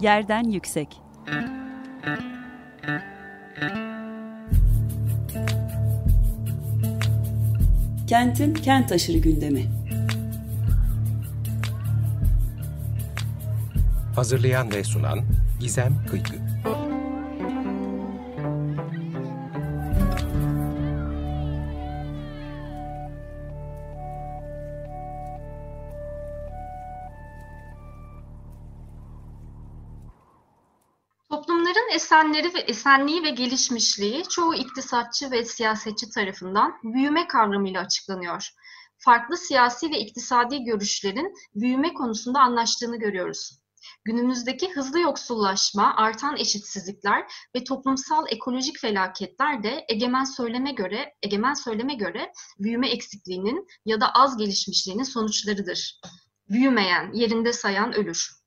Yerden Yüksek. Kentin kent aşırı gündemi. Hazırlayan ve sunan Gizem Kıykı esenleri ve esenliği ve gelişmişliği çoğu iktisatçı ve siyasetçi tarafından büyüme kavramıyla açıklanıyor. Farklı siyasi ve iktisadi görüşlerin büyüme konusunda anlaştığını görüyoruz. Günümüzdeki hızlı yoksullaşma, artan eşitsizlikler ve toplumsal ekolojik felaketler de egemen söyleme göre egemen söyleme göre büyüme eksikliğinin ya da az gelişmişliğinin sonuçlarıdır. Büyümeyen, yerinde sayan ölür.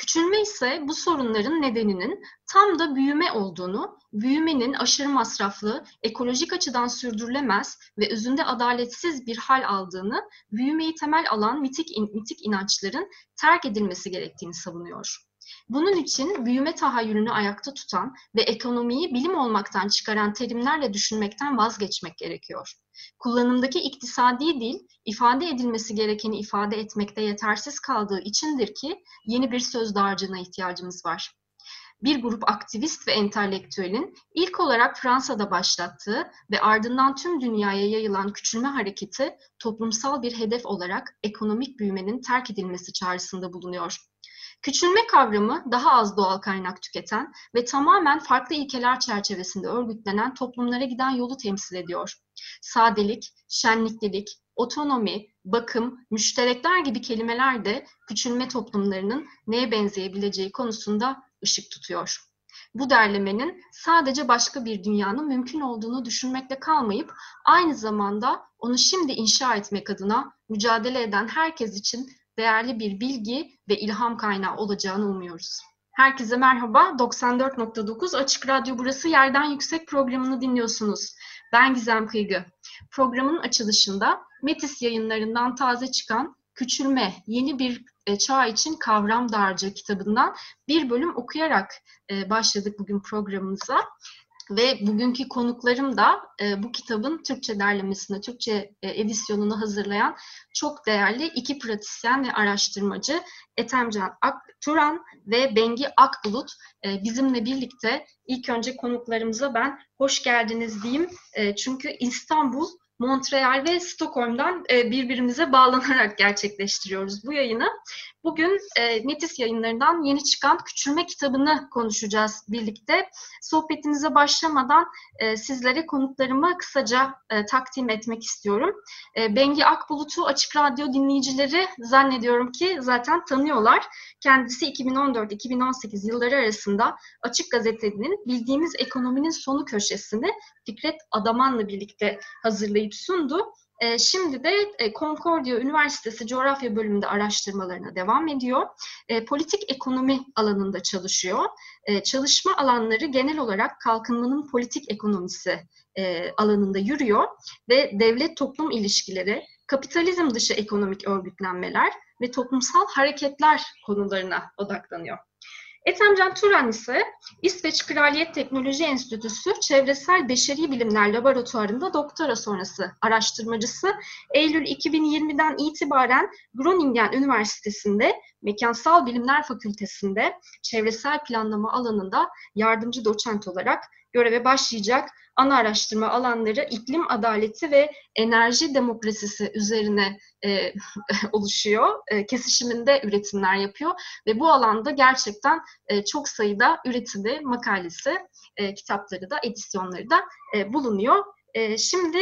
Küçülme ise bu sorunların nedeninin tam da büyüme olduğunu, büyümenin aşırı masraflı, ekolojik açıdan sürdürülemez ve özünde adaletsiz bir hal aldığını, büyümeyi temel alan mitik, mitik inançların terk edilmesi gerektiğini savunuyor. Bunun için büyüme tahayyülünü ayakta tutan ve ekonomiyi bilim olmaktan çıkaran terimlerle düşünmekten vazgeçmek gerekiyor. Kullanımdaki iktisadi dil, ifade edilmesi gerekeni ifade etmekte yetersiz kaldığı içindir ki yeni bir söz dağarcığına ihtiyacımız var. Bir grup aktivist ve entelektüelin ilk olarak Fransa'da başlattığı ve ardından tüm dünyaya yayılan küçülme hareketi toplumsal bir hedef olarak ekonomik büyümenin terk edilmesi çağrısında bulunuyor. Küçülme kavramı daha az doğal kaynak tüketen ve tamamen farklı ilkeler çerçevesinde örgütlenen toplumlara giden yolu temsil ediyor. Sadelik, şenliklilik, otonomi, bakım, müşterekler gibi kelimeler de küçülme toplumlarının neye benzeyebileceği konusunda ışık tutuyor. Bu derlemenin sadece başka bir dünyanın mümkün olduğunu düşünmekle kalmayıp aynı zamanda onu şimdi inşa etmek adına mücadele eden herkes için değerli bir bilgi ve ilham kaynağı olacağını umuyoruz. Herkese merhaba. 94.9 Açık Radyo burası Yerden Yüksek programını dinliyorsunuz. Ben Gizem Kıygı. Programın açılışında Metis yayınlarından taze çıkan Küçülme, Yeni Bir e, Çağ için Kavram Dağarcığı kitabından bir bölüm okuyarak e, başladık bugün programımıza. Ve bugünkü konuklarım da e, bu kitabın Türkçe derlemesini, Türkçe e, edisyonunu hazırlayan çok değerli iki pratisyen ve araştırmacı Etemcan Akturan ve Bengi Akbulut e, bizimle birlikte ilk önce konuklarımıza ben hoş geldiniz diyeyim. E, çünkü İstanbul Montreal ve Stockholm'dan e, birbirimize bağlanarak gerçekleştiriyoruz bu yayını. Bugün e, Metis yayınlarından yeni çıkan Küçülme kitabını konuşacağız birlikte. Sohbetimize başlamadan e, sizlere konuklarımı kısaca e, takdim etmek istiyorum. E, Bengi Akbulut'u Açık Radyo dinleyicileri zannediyorum ki zaten tanıyorlar. Kendisi 2014-2018 yılları arasında Açık Gazete'nin bildiğimiz ekonominin sonu köşesini Fikret Adaman'la birlikte hazırlayıp sundu. Ee, şimdi de e, Concordia Üniversitesi Coğrafya bölümünde araştırmalarına devam ediyor. E, politik ekonomi alanında çalışıyor. E, çalışma alanları genel olarak kalkınmanın politik ekonomisi alanında yürüyor ve devlet toplum ilişkileri, kapitalizm dışı ekonomik örgütlenmeler ve toplumsal hareketler konularına odaklanıyor. Ethemcan Turan ise İsveç Kraliyet Teknoloji Enstitüsü Çevresel Beşeri Bilimler Laboratuvarı'nda doktora sonrası araştırmacısı. Eylül 2020'den itibaren Groningen Üniversitesi'nde Mekansal Bilimler Fakültesi'nde çevresel planlama alanında yardımcı doçent olarak göreve başlayacak ana araştırma alanları iklim adaleti ve enerji demokrasisi üzerine e, oluşuyor. E, kesişiminde üretimler yapıyor ve bu alanda gerçekten e, çok sayıda üretimi, makalesi, e, kitapları da, edisyonları da e, bulunuyor. E, şimdi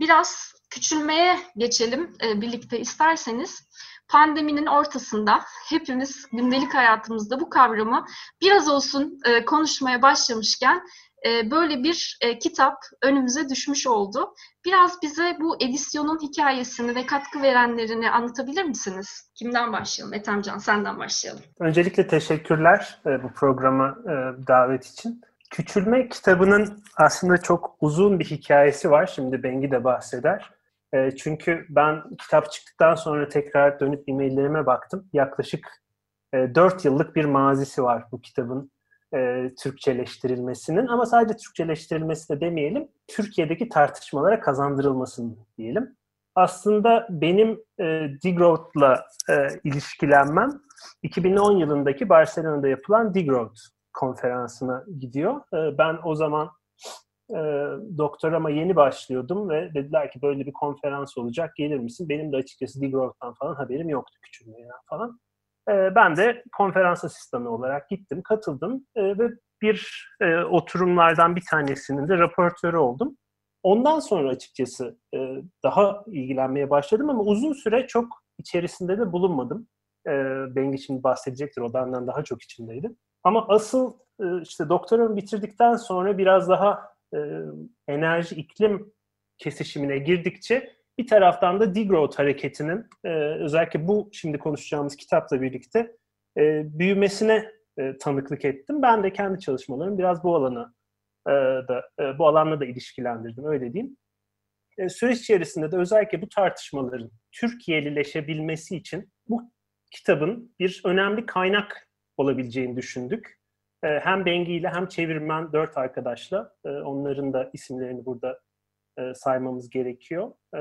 biraz küçülmeye geçelim e, birlikte isterseniz. Pandeminin ortasında hepimiz gündelik hayatımızda bu kavramı biraz olsun e, konuşmaya başlamışken böyle bir e, kitap önümüze düşmüş oldu. Biraz bize bu edisyonun hikayesini ve katkı verenlerini anlatabilir misiniz? Kimden başlayalım? Ethemcan senden başlayalım. Öncelikle teşekkürler e, bu programa davet için. Küçülme kitabının aslında çok uzun bir hikayesi var. Şimdi Bengi de bahseder. Çünkü ben kitap çıktıktan sonra tekrar dönüp e-maillerime baktım. Yaklaşık e, 4 yıllık bir mazisi var bu kitabın e, Türkçeleştirilmesinin ama sadece Türkçeleştirilmesi de demeyelim, Türkiye'deki tartışmalara kazandırılmasını diyelim. Aslında benim e, Degrowth'la e, ilişkilenmem 2010 yılındaki Barcelona'da yapılan Degrowth konferansına gidiyor. E, ben o zaman e, doktorama yeni başlıyordum ve dediler ki böyle bir konferans olacak gelir misin? Benim de açıkçası Degrowth'tan falan haberim yoktu küçülmeye falan. E, ben de konferans asistanı olarak gittim, katıldım e, ve bir e, oturumlardan bir tanesinin de raportörü oldum. Ondan sonra açıkçası e, daha ilgilenmeye başladım ama uzun süre çok içerisinde de bulunmadım. E, Bengi şimdi bahsedecektir, o benden daha çok içindeydi. Ama asıl e, işte doktoramı bitirdikten sonra biraz daha enerji iklim kesişimine girdikçe bir taraftan da degrowth hareketinin e, özellikle bu şimdi konuşacağımız kitapla birlikte e, büyümesine e, tanıklık ettim. Ben de kendi çalışmalarımı biraz bu alana e, da e, bu alanla da ilişkilendirdim öyle diyeyim. E, süreç içerisinde de özellikle bu tartışmaların Türkiye'lileşebilmesi için bu kitabın bir önemli kaynak olabileceğini düşündük. E, hem Bengi ile hem çevirmen dört arkadaşla e, onların da isimlerini burada e, saymamız gerekiyor. E,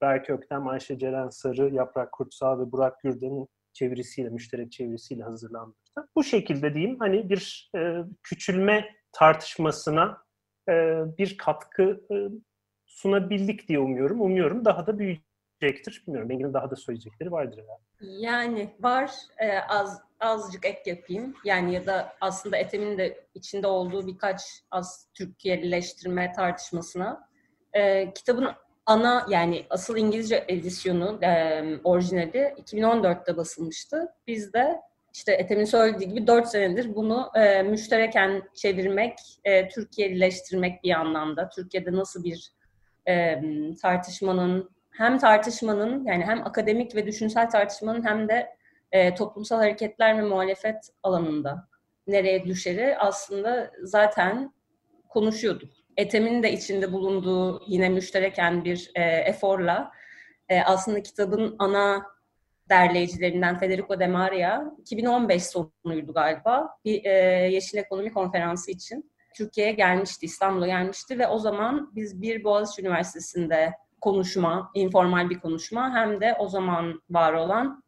Berk Öktem, Ayşe Ceren Sarı, Yaprak Kurtsal ve Burak Gürden'in çevirisiyle, müşterek çevirisiyle hazırlanmıştı. Bu şekilde diyeyim hani bir e, küçülme tartışmasına e, bir katkı e, sunabildik diye umuyorum. Umuyorum daha da büyüyecektir. Bilmiyorum Bengi'nin daha da söyleyecekleri vardır herhalde. Yani var. E, az azıcık ek yapayım. Yani ya da aslında Ethem'in de içinde olduğu birkaç az Türkiye'lileştirme tartışmasına. E, kitabın ana yani asıl İngilizce edisyonu e, orijinali 2014'te basılmıştı. Biz de işte Ethem'in söylediği gibi 4 senedir bunu e, müştereken çevirmek, e, Türkiye'lileştirmek bir anlamda. Türkiye'de nasıl bir e, tartışmanın, hem tartışmanın yani hem akademik ve düşünsel tartışmanın hem de e, toplumsal hareketler ve muhalefet alanında nereye düşeri aslında zaten konuşuyorduk. Ethem'in de içinde bulunduğu yine müştereken bir e, eforla e, aslında kitabın ana derleyicilerinden Federico De Maria 2015 sonuydu galiba bir e, Yeşil Ekonomi Konferansı için Türkiye'ye gelmişti, İstanbul'a gelmişti ve o zaman biz bir Boğaziçi Üniversitesi'nde konuşma, informal bir konuşma hem de o zaman var olan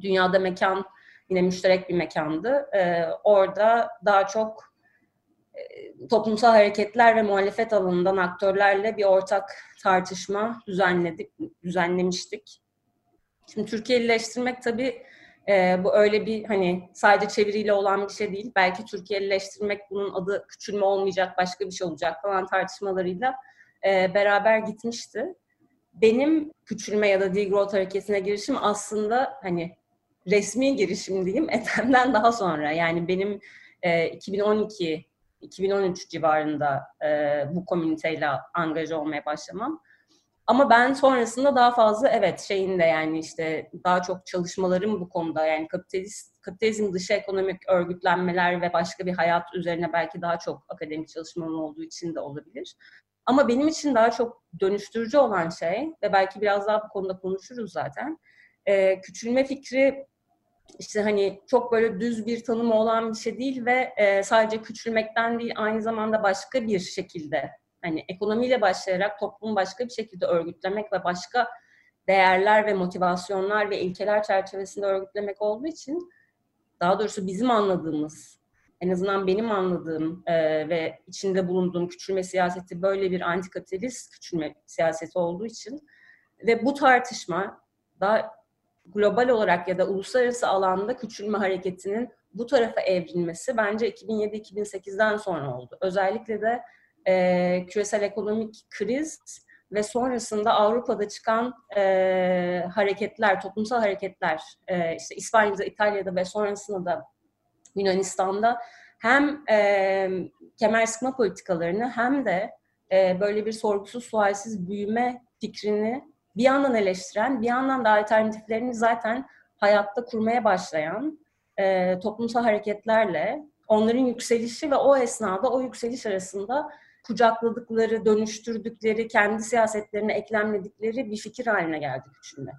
dünyada mekan yine müşterek bir mekandı. E, orada daha çok toplumsal hareketler ve muhalefet alanından aktörlerle bir ortak tartışma düzenledik, düzenlemiştik. Şimdi Türkiye'lileştirmek tabii e, bu öyle bir hani sadece çeviriyle olan bir şey değil. Belki Türkiye'lileştirmek bunun adı küçülme olmayacak, başka bir şey olacak falan tartışmalarıyla e, beraber gitmişti. Benim küçülme ya da degrowth hareketine girişim aslında hani resmi girişim diyeyim Ethem'den daha sonra. Yani benim e, 2012 2013 civarında e, bu komüniteyle angaja olmaya başlamam. Ama ben sonrasında daha fazla evet şeyin de yani işte daha çok çalışmalarım bu konuda yani kapitalist kapitalizm dışı ekonomik örgütlenmeler ve başka bir hayat üzerine belki daha çok akademik çalışmam olduğu için de olabilir. Ama benim için daha çok dönüştürücü olan şey ve belki biraz daha bu konuda konuşuruz zaten. E, küçülme fikri işte hani çok böyle düz bir tanımı olan bir şey değil ve e, sadece küçülmekten değil aynı zamanda başka bir şekilde hani ekonomiyle başlayarak toplumu başka bir şekilde örgütlemek ve başka değerler ve motivasyonlar ve ilkeler çerçevesinde örgütlemek olduğu için daha doğrusu bizim anladığımız en azından benim anladığım e, ve içinde bulunduğum küçülme siyaseti böyle bir antikapitalist küçülme siyaseti olduğu için ve bu tartışma daha global olarak ya da uluslararası alanda küçülme hareketinin bu tarafa evrilmesi bence 2007-2008'den sonra oldu. Özellikle de e, küresel ekonomik kriz ve sonrasında Avrupa'da çıkan e, hareketler, toplumsal hareketler, e, işte İspanya'da, İtalya'da ve sonrasında da Yunanistan'da hem e, kemer sıkma politikalarını hem de e, böyle bir sorgusuz sualsiz büyüme fikrini bir yandan eleştiren, bir yandan da alternatiflerini zaten hayatta kurmaya başlayan e, toplumsal hareketlerle onların yükselişi ve o esnada o yükseliş arasında kucakladıkları, dönüştürdükleri, kendi siyasetlerine eklemledikleri bir fikir haline geldi küçülme.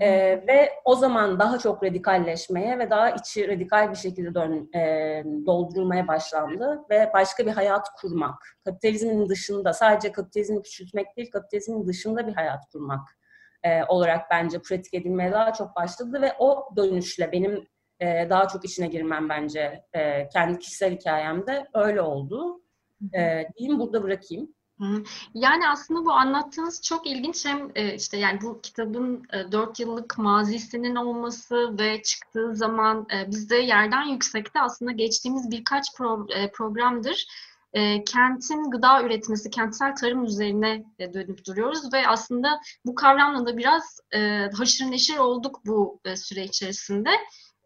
E, ve o zaman daha çok radikalleşmeye ve daha içi radikal bir şekilde dön, e, doldurulmaya başlandı ve başka bir hayat kurmak. Kapitalizmin dışında, sadece kapitalizmi küçültmek değil, kapitalizmin dışında bir hayat kurmak e, olarak bence pratik edilmeye daha çok başladı ve o dönüşle benim e, daha çok içine girmem bence e, kendi kişisel hikayemde öyle oldu. E, diyeyim burada bırakayım. Yani aslında bu anlattığınız çok ilginç hem e, işte yani bu kitabın e, 4 yıllık mazisinin olması ve çıktığı zaman e, bizde yerden yüksekte aslında geçtiğimiz birkaç pro, programdır kentin gıda üretmesi, kentsel tarım üzerine dönüp duruyoruz ve aslında bu kavramla da biraz haşır neşir olduk bu süre içerisinde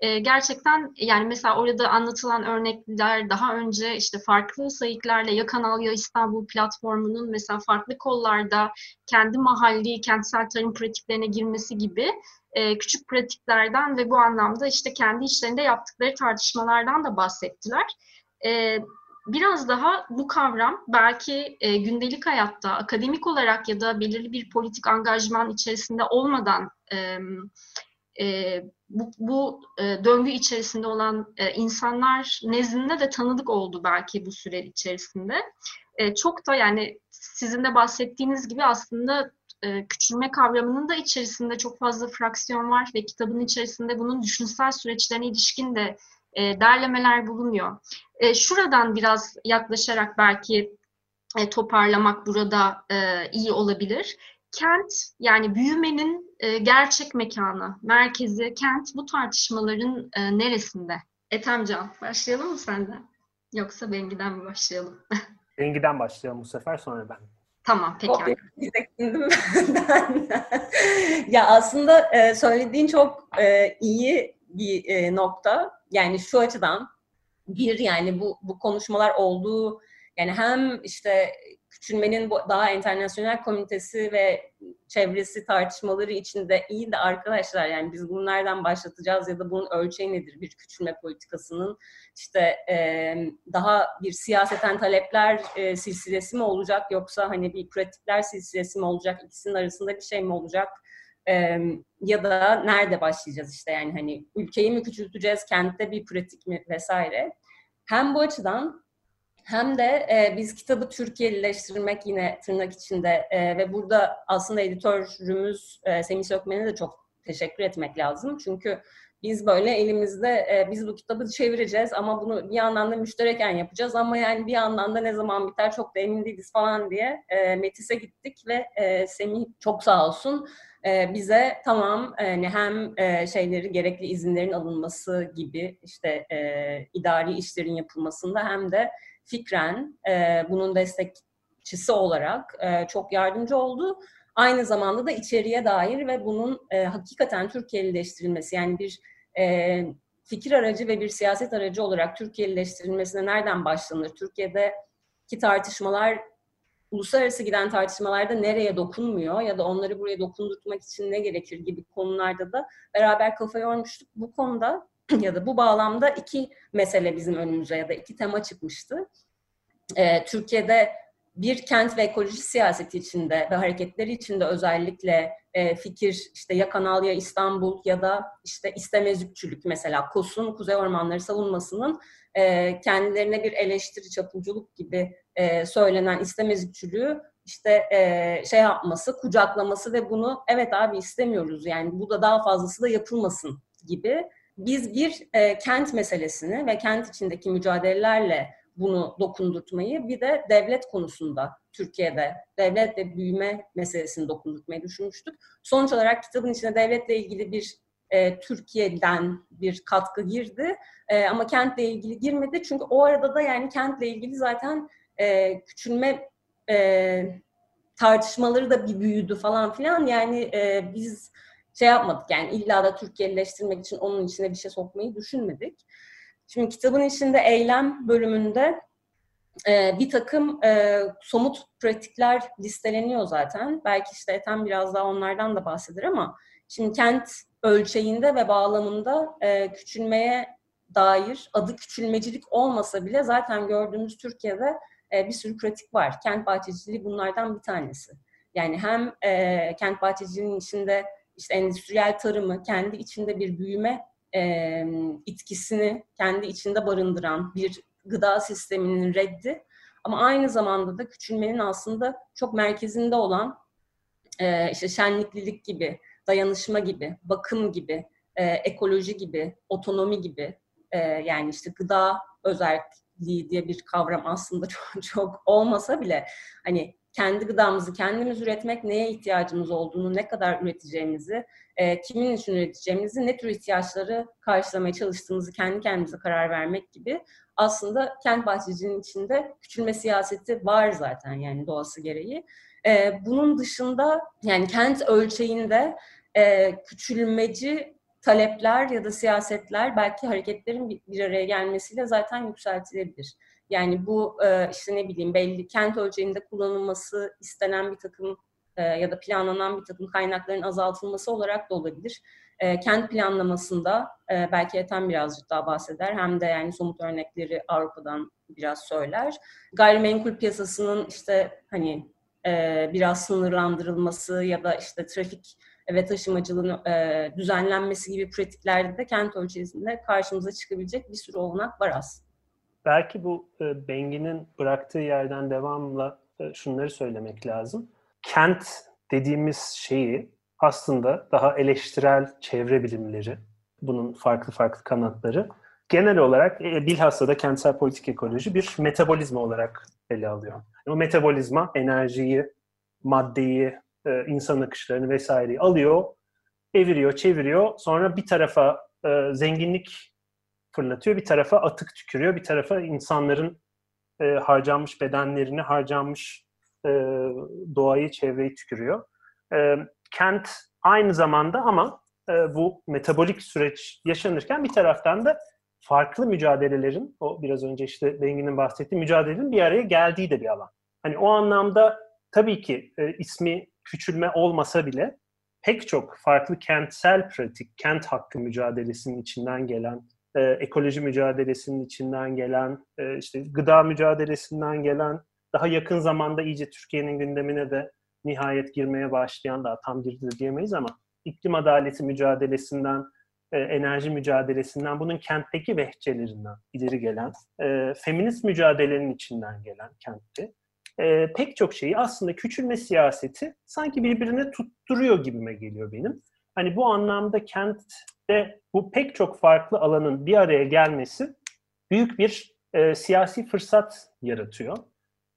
e, gerçekten yani mesela orada anlatılan örnekler daha önce işte farklı sayıklarla Ya Kanal Ya İstanbul platformunun mesela farklı kollarda kendi mahalli kentsel tarım pratiklerine girmesi gibi e, küçük pratiklerden ve bu anlamda işte kendi işlerinde yaptıkları tartışmalardan da bahsettiler. E, biraz daha bu kavram belki e, gündelik hayatta akademik olarak ya da belirli bir politik angajman içerisinde olmadan e, e, bu, bu e, döngü içerisinde olan e, insanlar nezdinde de tanıdık oldu belki bu süre içerisinde. E, çok da yani sizin de bahsettiğiniz gibi aslında e, küçülme kavramının da içerisinde çok fazla fraksiyon var ve kitabın içerisinde bunun düşünsel süreçlerine ilişkin de e, derlemeler bulunuyor. E, şuradan biraz yaklaşarak belki e, toparlamak burada e, iyi olabilir kent yani büyümenin e, gerçek mekanı, merkezi, kent bu tartışmaların e, neresinde? Etemcan, başlayalım mı senden? Yoksa Bengi'den mi başlayalım? Bengi'den başlayalım bu sefer sonra ben. Tamam, peki. ya aslında söylediğin çok iyi bir nokta. Yani şu açıdan bir yani bu bu konuşmalar olduğu yani hem işte küçülmenin daha internasyonel komünitesi ve çevresi tartışmaları içinde iyi de arkadaşlar yani biz bunu nereden başlatacağız ya da bunun ölçeği nedir bir küçülme politikasının? İşte e, daha bir siyaseten talepler e, silsilesi mi olacak yoksa hani bir pratikler silsilesi mi olacak? İkisinin arasında bir şey mi olacak e, ya da nerede başlayacağız işte? Yani hani ülkeyi mi küçülteceğiz? Kentte bir pratik mi vesaire? Hem bu açıdan hem de e, biz kitabı Türkiye'lileştirmek yine tırnak içinde e, ve burada aslında editörümüz e, Semih Sökmen'e de çok teşekkür etmek lazım. Çünkü biz böyle elimizde e, biz bu kitabı çevireceğiz ama bunu bir yandan da müştereken yapacağız ama yani bir yandan da ne zaman biter çok da emin değiliz falan diye e, Metis'e gittik ve e, Semih çok sağ olsun e, bize tamam yani hem e, şeyleri gerekli izinlerin alınması gibi işte e, idari işlerin yapılmasında hem de fikren e, bunun destekçisi olarak e, çok yardımcı oldu. Aynı zamanda da içeriye dair ve bunun e, hakikaten Türkiye'lileştirilmesi yani bir e, fikir aracı ve bir siyaset aracı olarak Türkiye'lileştirilmesine nereden başlanır? Türkiye'deki tartışmalar uluslararası giden tartışmalarda nereye dokunmuyor ya da onları buraya dokundurtmak için ne gerekir gibi konularda da beraber kafa yormuştuk. Bu konuda ya da bu bağlamda iki mesele bizim önümüze ya da iki tema çıkmıştı. Ee, Türkiye'de bir kent ve ekoloji siyaseti içinde ve hareketleri içinde özellikle e, fikir işte ya Kanal ya İstanbul ya da işte istemezlikçülük mesela KOS'un Kuzey Ormanları savunmasının e, kendilerine bir eleştiri çapulculuk gibi e, söylenen istemezlikçülüğü işte e, şey yapması, kucaklaması ve bunu evet abi istemiyoruz yani bu da daha fazlası da yapılmasın gibi biz bir e, kent meselesini ve kent içindeki mücadelelerle bunu dokundurtmayı bir de devlet konusunda Türkiye'de devlet ve büyüme meselesini dokundurtmayı düşünmüştük. Sonuç olarak kitabın içine devletle ilgili bir e, Türkiye'den bir katkı girdi e, ama kentle ilgili girmedi çünkü o arada da yani kentle ilgili zaten e, küçülme e, tartışmaları da bir büyüdü falan filan yani e, biz şey yapmadık yani illa da Türkiye'leştirmek için onun içine bir şey sokmayı düşünmedik. Şimdi kitabın içinde eylem bölümünde e, bir takım e, somut pratikler listeleniyor zaten. Belki işte Ethem biraz daha onlardan da bahseder ama şimdi kent ölçeğinde ve bağlamında e, küçülmeye dair adı küçülmecilik olmasa bile zaten gördüğümüz Türkiye'de e, bir sürü pratik var. Kent bahçeciliği bunlardan bir tanesi. Yani hem e, kent bahçeciliğinin içinde işte endüstriyel tarımı kendi içinde bir büyüme e, itkisini kendi içinde barındıran bir gıda sisteminin reddi. Ama aynı zamanda da küçülmenin aslında çok merkezinde olan işte şenliklilik gibi, dayanışma gibi, bakım gibi, ekoloji gibi, otonomi gibi yani işte gıda özelliği diye bir kavram aslında çok, çok olmasa bile hani kendi gıdamızı kendimiz üretmek, neye ihtiyacımız olduğunu, ne kadar üreteceğimizi, e, kimin için üreteceğimizi, ne tür ihtiyaçları karşılamaya çalıştığımızı kendi kendimize karar vermek gibi aslında kent bahçeciliğinin içinde küçülme siyaseti var zaten yani doğası gereği. E, bunun dışında yani kent ölçeğinde e, küçülmeci talepler ya da siyasetler belki hareketlerin bir araya gelmesiyle zaten yükseltilebilir. Yani bu e, işte ne bileyim belli kent ölçeğinde kullanılması istenen bir takım e, ya da planlanan bir takım kaynakların azaltılması olarak da olabilir. E, kent planlamasında belki Ethem birazcık daha bahseder. Hem de yani somut örnekleri Avrupa'dan biraz söyler. Gayrimenkul piyasasının işte hani biraz sınırlandırılması ya da işte trafik ve taşımacılığın düzenlenmesi gibi pratiklerde de kent ölçeğinde karşımıza çıkabilecek bir sürü olanak var aslında. Belki bu e, Bengi'nin bıraktığı yerden devamla e, şunları söylemek lazım. Kent dediğimiz şeyi aslında daha eleştirel çevre bilimleri, bunun farklı farklı kanatları genel olarak e, bilhassa da kentsel politik ekoloji bir metabolizma olarak ele alıyor. Yani o metabolizma enerjiyi, maddeyi, e, insan akışlarını vesaireyi alıyor, eviriyor, çeviriyor. Sonra bir tarafa e, zenginlik fırlatıyor, bir tarafa atık tükürüyor, bir tarafa insanların e, harcanmış bedenlerini, harcanmış e, doğayı, çevreyi tükürüyor. E, kent aynı zamanda ama e, bu metabolik süreç yaşanırken bir taraftan da farklı mücadelelerin, o biraz önce işte Bengi'nin bahsettiği mücadelenin bir araya geldiği de bir alan. Hani o anlamda tabii ki e, ismi küçülme olmasa bile pek çok farklı kentsel pratik, kent hakkı mücadelesinin içinden gelen, e, ekoloji mücadelesinin içinden gelen, e, işte gıda mücadelesinden gelen, daha yakın zamanda iyice Türkiye'nin gündemine de nihayet girmeye başlayan, daha tam girdi diyemeyiz ama iklim adaleti mücadelesinden, e, enerji mücadelesinden, bunun kentteki vehçelerinden ileri gelen, e, feminist mücadelenin içinden gelen kentti e, pek çok şeyi aslında küçülme siyaseti sanki birbirine tutturuyor gibime geliyor benim. Hani bu anlamda kentte bu pek çok farklı alanın bir araya gelmesi büyük bir e, siyasi fırsat yaratıyor.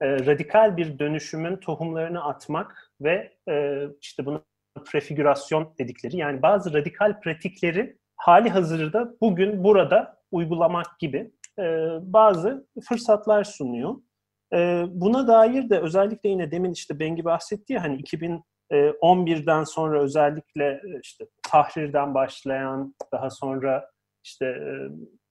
E, radikal bir dönüşümün tohumlarını atmak ve e, işte bunu prefigürasyon dedikleri yani bazı radikal pratikleri hali hazırda bugün burada uygulamak gibi e, bazı fırsatlar sunuyor. E, buna dair de özellikle yine demin işte Bengi bahsetti ya hani 2011'den sonra özellikle işte Tahrir'den başlayan daha sonra işte e,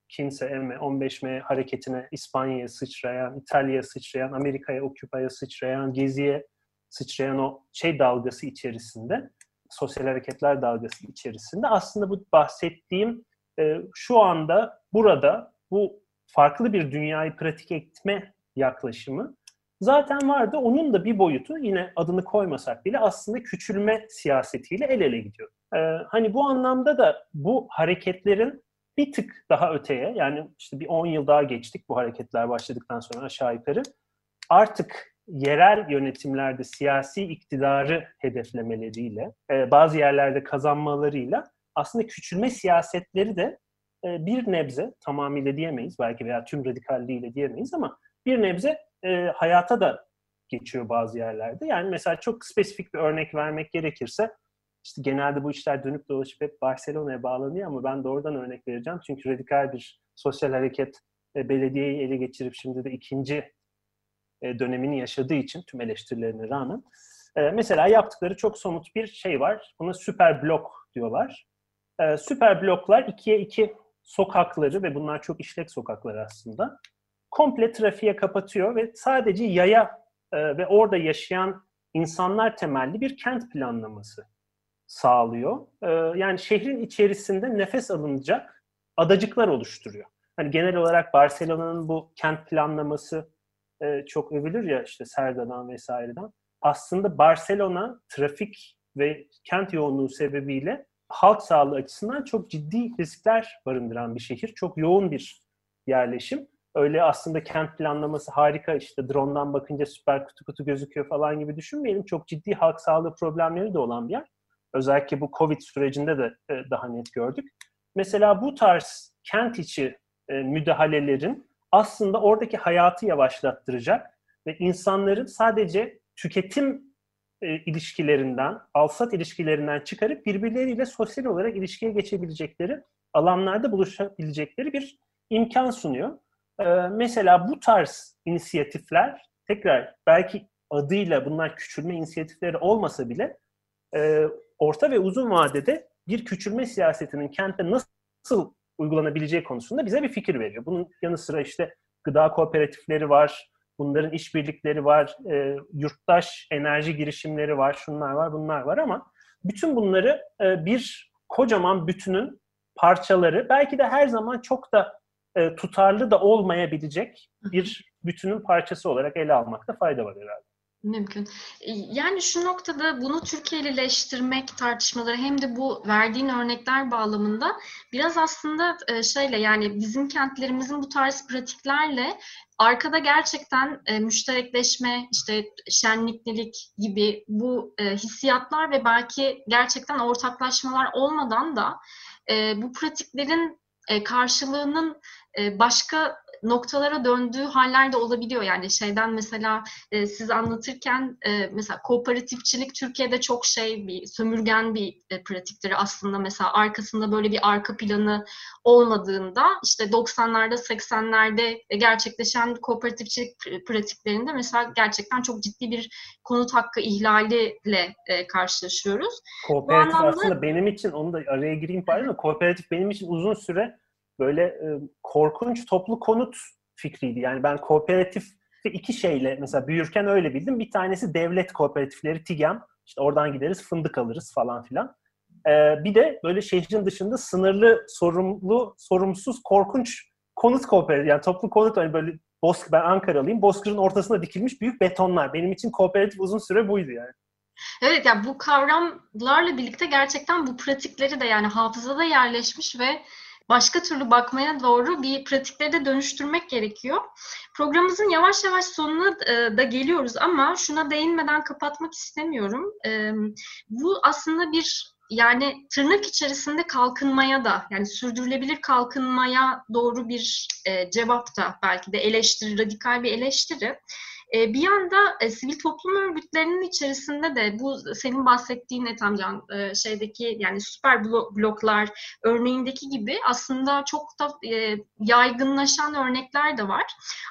Kinse M, 15M hareketine İspanya'ya sıçrayan, İtalya'ya sıçrayan, Amerika'ya, Occupy'a sıçrayan, Gezi'ye sıçrayan o şey dalgası içerisinde, sosyal hareketler dalgası içerisinde aslında bu bahsettiğim e, şu anda burada bu farklı bir dünyayı pratik etme yaklaşımı zaten vardı. Onun da bir boyutu yine adını koymasak bile aslında küçülme siyasetiyle el ele gidiyor. Ee, hani bu anlamda da bu hareketlerin bir tık daha öteye yani işte bir 10 yıl daha geçtik bu hareketler başladıktan sonra aşağı yukarı artık yerel yönetimlerde siyasi iktidarı hedeflemeleriyle e, bazı yerlerde kazanmalarıyla aslında küçülme siyasetleri de e, bir nebze tamamıyla diyemeyiz belki veya tüm radikalliğiyle diyemeyiz ama bir nebze e, hayata da geçiyor bazı yerlerde. Yani mesela çok spesifik bir örnek vermek gerekirse işte genelde bu işler dönüp dolaşıp hep Barcelona'ya bağlanıyor ama ben doğrudan örnek vereceğim. Çünkü radikal bir sosyal hareket e, belediyeyi ele geçirip şimdi de ikinci e, dönemini yaşadığı için tüm eleştirilerine rağmen e, mesela yaptıkları çok somut bir şey var. Buna süper blok diyorlar. E, süper bloklar ikiye iki sokakları ve bunlar çok işlek sokaklar aslında komple trafiğe kapatıyor ve sadece yaya e, ve orada yaşayan insanlar temelli bir kent planlaması sağlıyor. E, yani şehrin içerisinde nefes alınacak adacıklar oluşturuyor. Hani genel olarak Barcelona'nın bu kent planlaması e, çok övülür ya işte Serda'dan vesaireden. Aslında Barcelona trafik ve kent yoğunluğu sebebiyle halk sağlığı açısından çok ciddi riskler barındıran bir şehir. Çok yoğun bir yerleşim. Öyle aslında kent planlaması harika işte drone'dan bakınca süper kutu kutu gözüküyor falan gibi düşünmeyelim. Çok ciddi halk sağlığı problemleri de olan bir yer. Özellikle bu Covid sürecinde de e, daha net gördük. Mesela bu tarz kent içi e, müdahalelerin aslında oradaki hayatı yavaşlattıracak ve insanların sadece tüketim e, ilişkilerinden, alsat ilişkilerinden çıkarıp birbirleriyle sosyal olarak ilişkiye geçebilecekleri alanlarda buluşabilecekleri bir imkan sunuyor. E, mesela bu tarz inisiyatifler tekrar belki adıyla bunlar küçülme inisiyatifleri olmasa bile e, orta ve uzun vadede bir küçülme siyasetinin kentte nasıl uygulanabileceği konusunda bize bir fikir veriyor. Bunun yanı sıra işte gıda kooperatifleri var, bunların işbirlikleri var, e, yurttaş enerji girişimleri var, şunlar var, bunlar var ama bütün bunları e, bir kocaman bütünün parçaları, belki de her zaman çok da e, tutarlı da olmayabilecek bir bütünün parçası olarak ele almakta fayda var herhalde. Mümkün. E, yani şu noktada bunu Türkiye'lileştirmek tartışmaları hem de bu verdiğin örnekler bağlamında biraz aslında e, şeyle yani bizim kentlerimizin bu tarz pratiklerle arkada gerçekten e, müşterekleşme, işte şenliklilik gibi bu e, hissiyatlar ve belki gerçekten ortaklaşmalar olmadan da e, bu pratiklerin e, karşılığının başka noktalara döndüğü haller de olabiliyor. Yani şeyden mesela e, siz anlatırken e, mesela kooperatifçilik Türkiye'de çok şey bir sömürgen bir e, pratiktir aslında. Mesela arkasında böyle bir arka planı olmadığında işte 90'larda 80'lerde gerçekleşen kooperatifçilik pratiklerinde mesela gerçekten çok ciddi bir konut hakkı ihlaliyle e, karşılaşıyoruz. Kooperatif anlamda... aslında benim için onu da araya gireyim pardon kooperatif benim için uzun süre böyle e, korkunç toplu konut fikriydi. Yani ben kooperatif iki şeyle mesela büyürken öyle bildim. Bir tanesi devlet kooperatifleri TİGEM. İşte oradan gideriz fındık alırız falan filan. Ee, bir de böyle şehrin dışında sınırlı, sorumlu, sorumsuz, korkunç konut kooperatif. Yani toplu konut hani böyle Bozkır, ben Ankaralıyım. Bozkır'ın ortasına dikilmiş büyük betonlar. Benim için kooperatif uzun süre buydu yani. Evet yani bu kavramlarla birlikte gerçekten bu pratikleri de yani hafızada yerleşmiş ve başka türlü bakmaya doğru bir pratikleri de dönüştürmek gerekiyor. Programımızın yavaş yavaş sonuna e, da geliyoruz ama şuna değinmeden kapatmak istemiyorum. E, bu aslında bir yani tırnak içerisinde kalkınmaya da yani sürdürülebilir kalkınmaya doğru bir e, cevap da belki de eleştiri, radikal bir eleştiri. E, bir yanda e, sivil toplum örgütlerinin içerisinde de bu senin bahsettiğin Etamcan e, şeydeki yani süper bloklar örneğindeki gibi aslında çok da e, yaygınlaşan örnekler de var.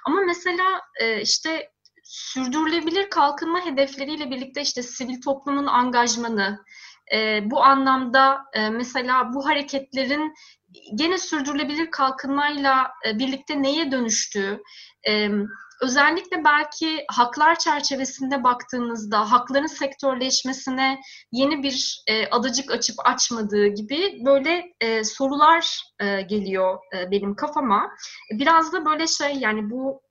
Ama mesela e, işte sürdürülebilir kalkınma hedefleriyle birlikte işte sivil toplumun angajmanı, e, bu anlamda e, mesela bu hareketlerin gene sürdürülebilir kalkınmayla e, birlikte neye dönüştüğü, e, özellikle belki haklar çerçevesinde baktığınızda hakların sektörleşmesine yeni bir e, adacık açıp açmadığı gibi böyle e, sorular e, geliyor e, benim kafama. Biraz da böyle şey yani bu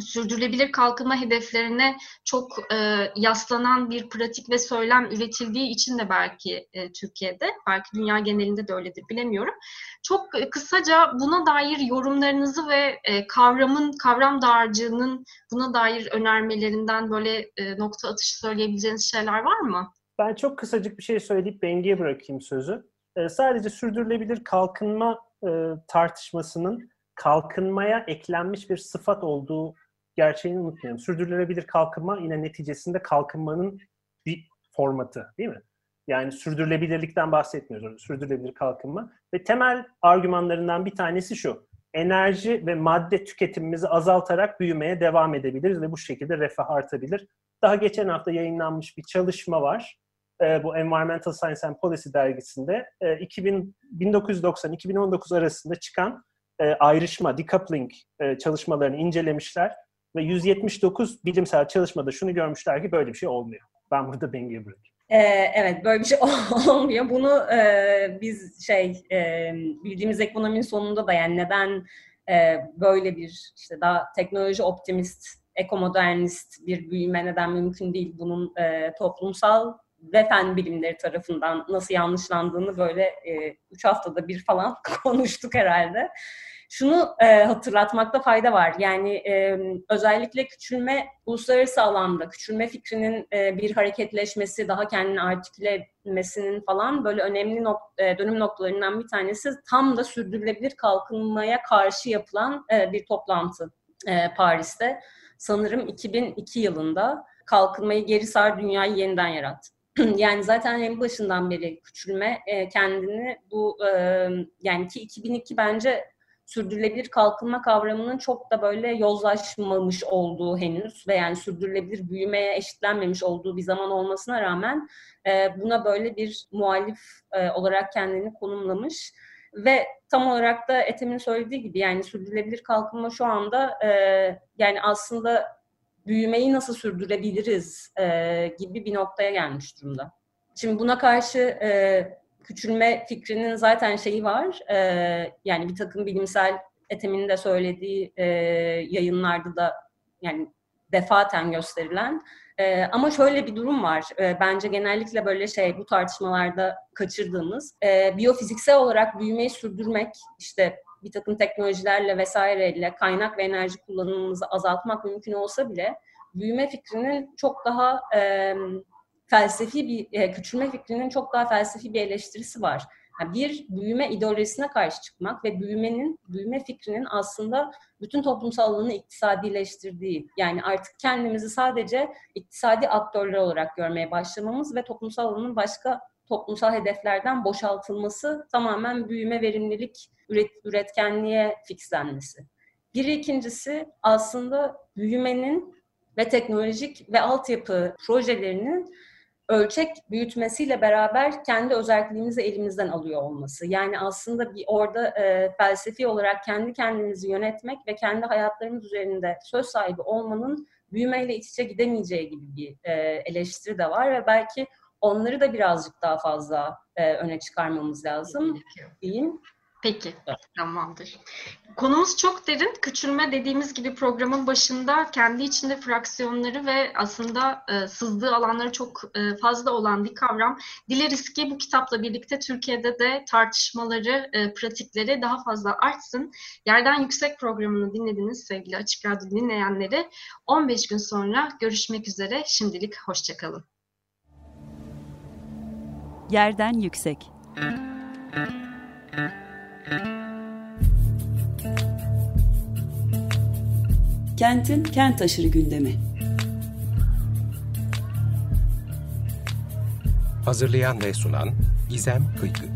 sürdürülebilir kalkınma hedeflerine çok e, yaslanan bir pratik ve söylem üretildiği için de belki e, Türkiye'de, belki dünya genelinde de öyledir bilemiyorum. Çok e, kısaca buna dair yorumlarınızı ve e, kavramın, kavram dağarcığının buna dair önermelerinden böyle e, nokta atışı söyleyebileceğiniz şeyler var mı? Ben çok kısacık bir şey söyleyip Bengi'ye bırakayım sözü. E, sadece sürdürülebilir kalkınma e, tartışmasının kalkınmaya eklenmiş bir sıfat olduğu gerçeğini unutmayalım. Sürdürülebilir kalkınma yine neticesinde kalkınmanın bir formatı değil mi? Yani sürdürülebilirlikten bahsetmiyoruz. Sürdürülebilir kalkınma. Ve temel argümanlarından bir tanesi şu. Enerji ve madde tüketimimizi azaltarak büyümeye devam edebiliriz ve bu şekilde refah artabilir. Daha geçen hafta yayınlanmış bir çalışma var. E, bu Environmental Science and Policy dergisinde e, 1990-2019 arasında çıkan e, ayrışma, decoupling e, çalışmalarını incelemişler ve 179 bilimsel çalışmada şunu görmüşler ki böyle bir şey olmuyor. Ben burada Bengi'ye bırakayım. Ee, evet böyle bir şey olmuyor. Bunu e, biz şey e, bildiğimiz ekonominin sonunda da yani neden e, böyle bir işte daha teknoloji optimist, ekomodernist bir büyüme neden mümkün değil? Bunun e, toplumsal ve fen bilimleri tarafından nasıl yanlışlandığını böyle e, üç haftada bir falan konuştuk herhalde şunu e, hatırlatmakta fayda var. Yani e, özellikle küçülme uluslararası alanda küçülme fikrinin e, bir hareketleşmesi, daha kendini artiküle etmesinin falan böyle önemli nok- e, dönüm noktalarından bir tanesi tam da sürdürülebilir kalkınmaya karşı yapılan e, bir toplantı e, Paris'te. Sanırım 2002 yılında kalkınmayı geri sar dünyayı yeniden yarat. yani zaten en başından beri küçülme e, kendini bu e, yani ki 2002 bence sürdürülebilir kalkınma kavramının çok da böyle yozlaşmamış olduğu henüz ve yani sürdürülebilir büyümeye eşitlenmemiş olduğu bir zaman olmasına rağmen e, buna böyle bir muhalif e, olarak kendini konumlamış ve tam olarak da Ethem'in söylediği gibi yani sürdürülebilir kalkınma şu anda e, yani aslında büyümeyi nasıl sürdürebiliriz e, gibi bir noktaya gelmiş durumda. Şimdi buna karşı e, küçülme fikrinin zaten şeyi var. E, yani bir takım bilimsel Ethem'in de söylediği e, yayınlarda da yani defaten gösterilen. E, ama şöyle bir durum var. E, bence genellikle böyle şey bu tartışmalarda kaçırdığımız. E, biyofiziksel olarak büyümeyi sürdürmek, işte bir takım teknolojilerle vesaireyle kaynak ve enerji kullanımımızı azaltmak mümkün olsa bile büyüme fikrinin çok daha e, felsefi bir e, küçülme fikrinin çok daha felsefi bir eleştirisi var. Yani bir büyüme ideolojisine karşı çıkmak ve büyümenin, büyüme fikrinin aslında bütün toplumsal alanı iktisadileştirdiği, yani artık kendimizi sadece iktisadi aktörler olarak görmeye başlamamız ve toplumsal alanın başka toplumsal hedeflerden boşaltılması tamamen büyüme, verimlilik, üret, üretkenliğe fixlenmesi. Bir ikincisi aslında büyümenin ve teknolojik ve altyapı projelerinin ölçek büyütmesiyle beraber kendi özelliğimizi elimizden alıyor olması. Yani aslında bir orada e, felsefi olarak kendi kendimizi yönetmek ve kendi hayatlarımız üzerinde söz sahibi olmanın büyümeyle iç içe gidemeyeceği gibi bir e, eleştiri de var ve belki onları da birazcık daha fazla e, öne çıkarmamız lazım diyeyim. Peki, tamamdır. Konumuz çok derin. Küçülme dediğimiz gibi programın başında kendi içinde fraksiyonları ve aslında e, sızdığı alanları çok e, fazla olan bir kavram. Dileriz ki bu kitapla birlikte Türkiye'de de tartışmaları, e, pratikleri daha fazla artsın. Yerden Yüksek programını dinlediniz sevgili Açık Radyo dinleyenleri. 15 gün sonra görüşmek üzere. Şimdilik hoşçakalın. Yerden Yüksek Kentin kent aşırı gündemi. Hazırlayan ve sunan Gizem Kıykı.